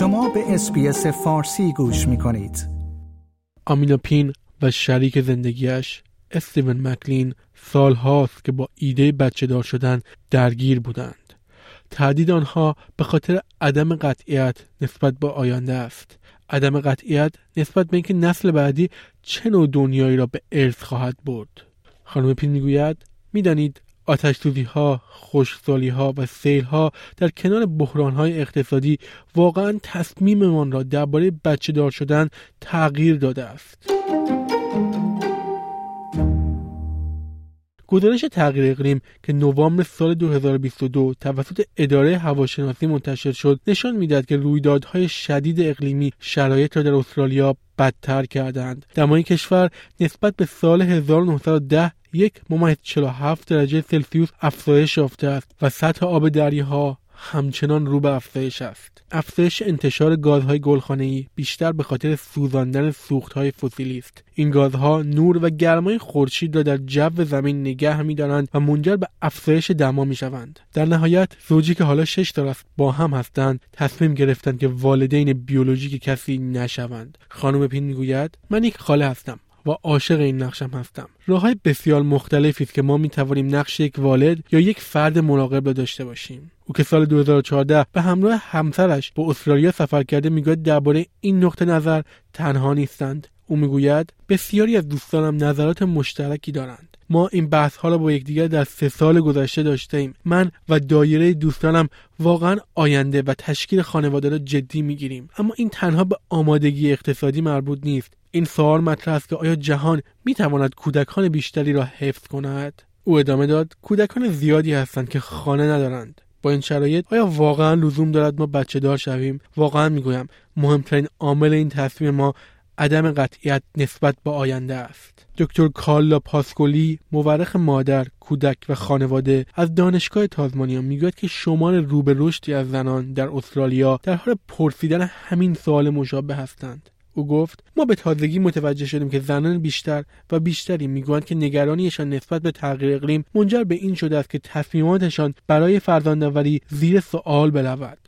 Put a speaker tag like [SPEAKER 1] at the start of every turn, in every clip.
[SPEAKER 1] شما به اس‌بی‌اس فارسی گوش می کنید.
[SPEAKER 2] امی ناپین و شریک زندگیش استیون مکلین سال هاست که با ایده بچه دار شدن درگیر بودند. تردید آنها به خاطر عدم قطعیت نسبت به آینده است. عدم قطعیت نسبت به اینکه نسل بعدی چه نوع دنیایی را به ارث خواهد برد. خانم پین می‌گوید می‌دانید آتش ها، ها و سیل ها در کنار بحران های اقتصادی واقعا تصمیممان را درباره بچه دار شدن تغییر داده است. گزارش تغییر اقلیم که نوامبر سال 2022 توسط اداره هواشناسی منتشر شد نشان می‌دهد که رویدادهای شدید اقلیمی شرایط را در استرالیا بدتر کردند دمای کشور نسبت به سال 1910 یک ممیز 47 درجه سلسیوس افزایش یافته است و سطح آب دریاها همچنان رو به افزایش است. افزایش انتشار گازهای گلخانه‌ای بیشتر به خاطر سوزاندن سوختهای فسیلی است. این گازها نور و گرمای خورشید را در جو زمین نگه میدارند و منجر به افزایش دما می‌شوند. در نهایت زوجی که حالا شش طرف با هم هستند تصمیم گرفتند که والدین بیولوژیک کسی نشوند. خانم پین می‌گوید من یک خاله هستم. و عاشق این نقشم هستم. راه های بسیار مختلفی است که ما می توانیم نقش یک والد یا یک فرد مراقب را داشته باشیم. او که سال 2014 به همراه همسرش به استرالیا سفر کرده می‌گوید درباره این نقطه نظر تنها نیستند. او می‌گوید بسیاری از دوستانم نظرات مشترکی دارند. ما این بحث ها را با یکدیگر در سه سال گذشته داشته ایم. من و دایره دوستانم واقعا آینده و تشکیل خانواده را جدی می‌گیریم. اما این تنها به آمادگی اقتصادی مربوط نیست. این سوال مطرح است که آیا جهان می تواند کودکان بیشتری را حفظ کند؟ او ادامه داد کودکان زیادی هستند که خانه ندارند. با این شرایط آیا واقعا لزوم دارد ما بچه دار شویم؟ واقعا می‌گویم مهمترین عامل این تصمیم ما عدم قطعیت نسبت به آینده است. دکتر کارلا پاسکولی مورخ مادر کودک و خانواده از دانشگاه تازمانیا می‌گوید که شمار رو به رشدی از زنان در استرالیا در حال پرسیدن همین سوال مشابه هستند. او گفت ما به تازگی متوجه شدیم که زنان بیشتر و بیشتری می‌گویند که نگرانیشان نسبت به تغییر اقلیم منجر به این شده است که تصمیماتشان برای فرزندآوری زیر سوال برود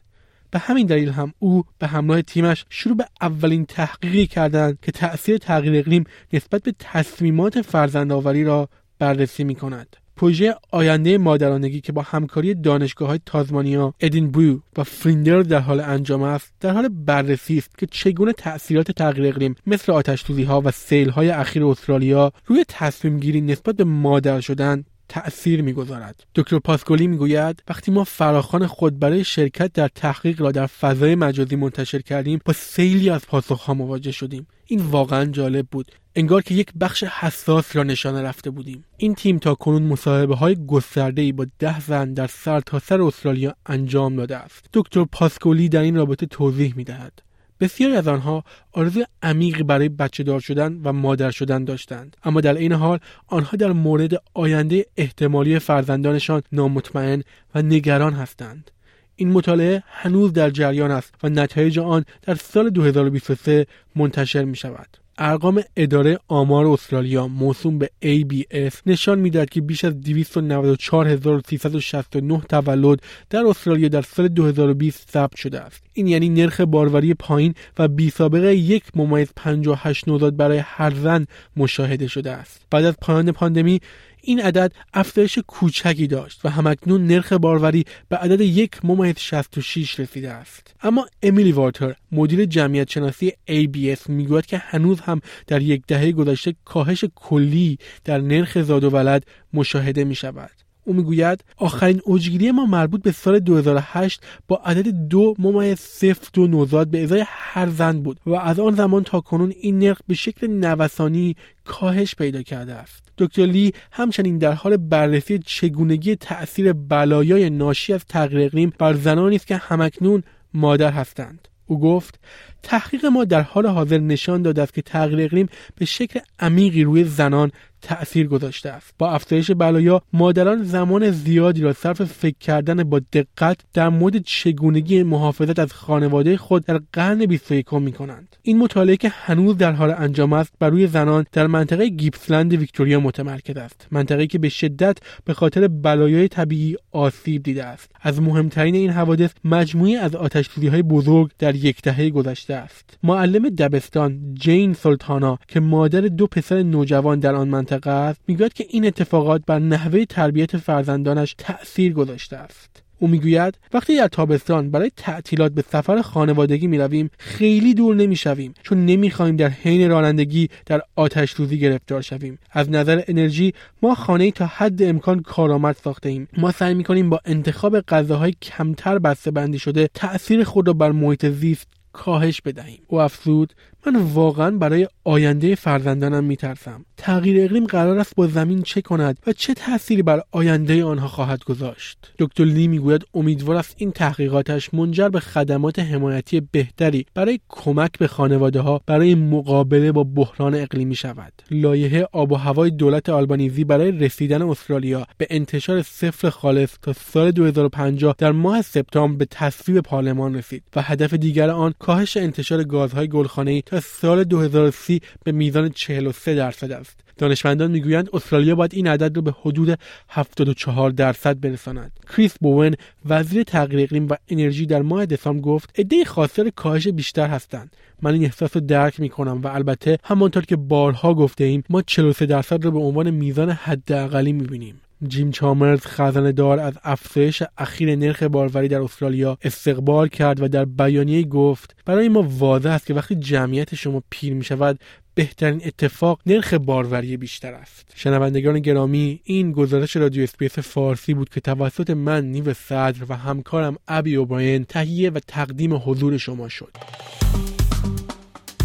[SPEAKER 2] به همین دلیل هم او به همراه تیمش شروع به اولین تحقیقی کردند که تأثیر تغییر اقلیم نسبت به تصمیمات فرزندآوری را بررسی می کند. پروژه آینده مادرانگی که با همکاری دانشگاه های تازمانیا، ادینبرو و فریندر در حال انجام است در حال بررسی است که چگونه تاثیرات تغییر اقلیم مثل آتش ها و سیل های اخیر استرالیا روی تصمیم گیری نسبت به مادر شدن تأثیر می‌گذارد. دکتر پاسکولی می‌گوید وقتی ما فراخان خود برای شرکت در تحقیق را در فضای مجازی منتشر کردیم با سیلی از پاسخها مواجه شدیم. این واقعا جالب بود. انگار که یک بخش حساس را نشانه رفته بودیم. این تیم تا کنون مصاحبه های گسترده ای با ده زن در سرتاسر سر استرالیا انجام داده است. دکتر پاسکولی در این رابطه توضیح می دهد بسیاری از آنها آرزوی عمیقی برای بچه دار شدن و مادر شدن داشتند اما در این حال آنها در مورد آینده احتمالی فرزندانشان نامطمئن و نگران هستند این مطالعه هنوز در جریان است و نتایج آن در سال 2023 منتشر می شود. ارقام اداره آمار استرالیا موسوم به ABS نشان می‌دهد که بیش از 294369 تولد در استرالیا در سال 2020 ثبت شده است. این یعنی نرخ باروری پایین و بی سابقه یک ممیز 58 نوزاد برای هر زن مشاهده شده است. بعد از پایان پاندمی این عدد افزایش کوچکی داشت و همکنون نرخ باروری به عدد یک ممیز 66 رسیده است. اما امیلی وارتر مدیر جمعیت شناسی ABS می‌گوید که هنوز هم در یک دهه گذشته کاهش کلی در نرخ زاد و ولد مشاهده می شود او می‌گوید آخرین اوجگیری ما مربوط به سال 2008 با عدد دو ممیز صفر دو نوزاد به ازای هر زن بود و از آن زمان تا کنون این نرخ به شکل نوسانی کاهش پیدا کرده است. دکتر لی همچنین در حال بررسی چگونگی تأثیر بلایای ناشی از تغییر اقلیم بر زنانی است که همکنون مادر هستند. او گفت تحقیق ما در حال حاضر نشان داده است که تغییر اقلیم به شکل عمیقی روی زنان تأثیر گذاشته است. با افزایش بلایا مادران زمان زیادی را صرف فکر کردن با دقت در مورد چگونگی محافظت از خانواده خود در قرن 21 می کنند این مطالعه که هنوز در حال انجام است بر روی زنان در منطقه گیپسلند ویکتوریا متمرکز است. منطقه که به شدت به خاطر بلایای طبیعی آسیب دیده است. از مهمترین این حوادث مجموعی از آتش های بزرگ در یک دهه گذشته است. معلم دبستان جین سلطانا که مادر دو پسر نوجوان در آن منطقه است می‌گوید که این اتفاقات بر نحوه تربیت فرزندانش تأثیر گذاشته است. او می‌گوید وقتی در تابستان برای تعطیلات به سفر خانوادگی می‌رویم خیلی دور نمی‌شویم چون نمی‌خواهیم در حین رانندگی در آتش روزی گرفتار شویم. از نظر انرژی ما خانه تا حد امکان کارآمد ساخته ایم ما سعی می‌کنیم با انتخاب غذاهای کمتر بسته بندی شده تأثیر خود را بر محیط زیست کاهش بدهیم. او افزود من واقعا برای آینده فرزندانم میترسم. تغییر اقلیم قرار است با زمین چه کند و چه تأثیری بر آینده آنها خواهد گذاشت؟ دکتر لی می‌گوید امیدوار است این تحقیقاتش منجر به خدمات حمایتی بهتری برای کمک به خانواده ها برای مقابله با بحران اقلیمی شود. لایحه آب و هوای دولت آلبانیزی برای رسیدن استرالیا به انتشار صفر خالص تا سال 2050 در ماه سپتامبر به تصویب پارلمان رسید و هدف دیگر آن کاهش انتشار گازهای گلخانه‌ای تا سال 2030 به میزان 43 درصد است. دانشمندان می‌گویند استرالیا باید این عدد را به حدود 74 درصد برساند. کریس بوون وزیر تغییر اقلیم و انرژی در ماه دسامبر گفت عده خواستار کاهش بیشتر هستند. من این احساس رو درک می کنم و البته همانطور که بارها گفته ایم ما 43 درصد را به عنوان میزان حداقلی می‌بینیم. جیم چالمرز خزانه دار از افزایش اخیر نرخ باروری در استرالیا استقبال کرد و در بیانیه گفت برای ما واضح است که وقتی جمعیت شما پیر می شود بهترین اتفاق نرخ باروری بیشتر است. شنوندگان گرامی این گزارش رادیو اس‌بی‌اس فارسی بود که توسط من نیو صدر و همکارم ابی اوبراین تهیه و تقدیم حضور شما شد.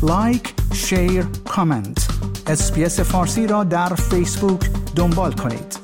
[SPEAKER 1] like share comment. اسپیس فارسی را در فیسبوک دنبال کنید.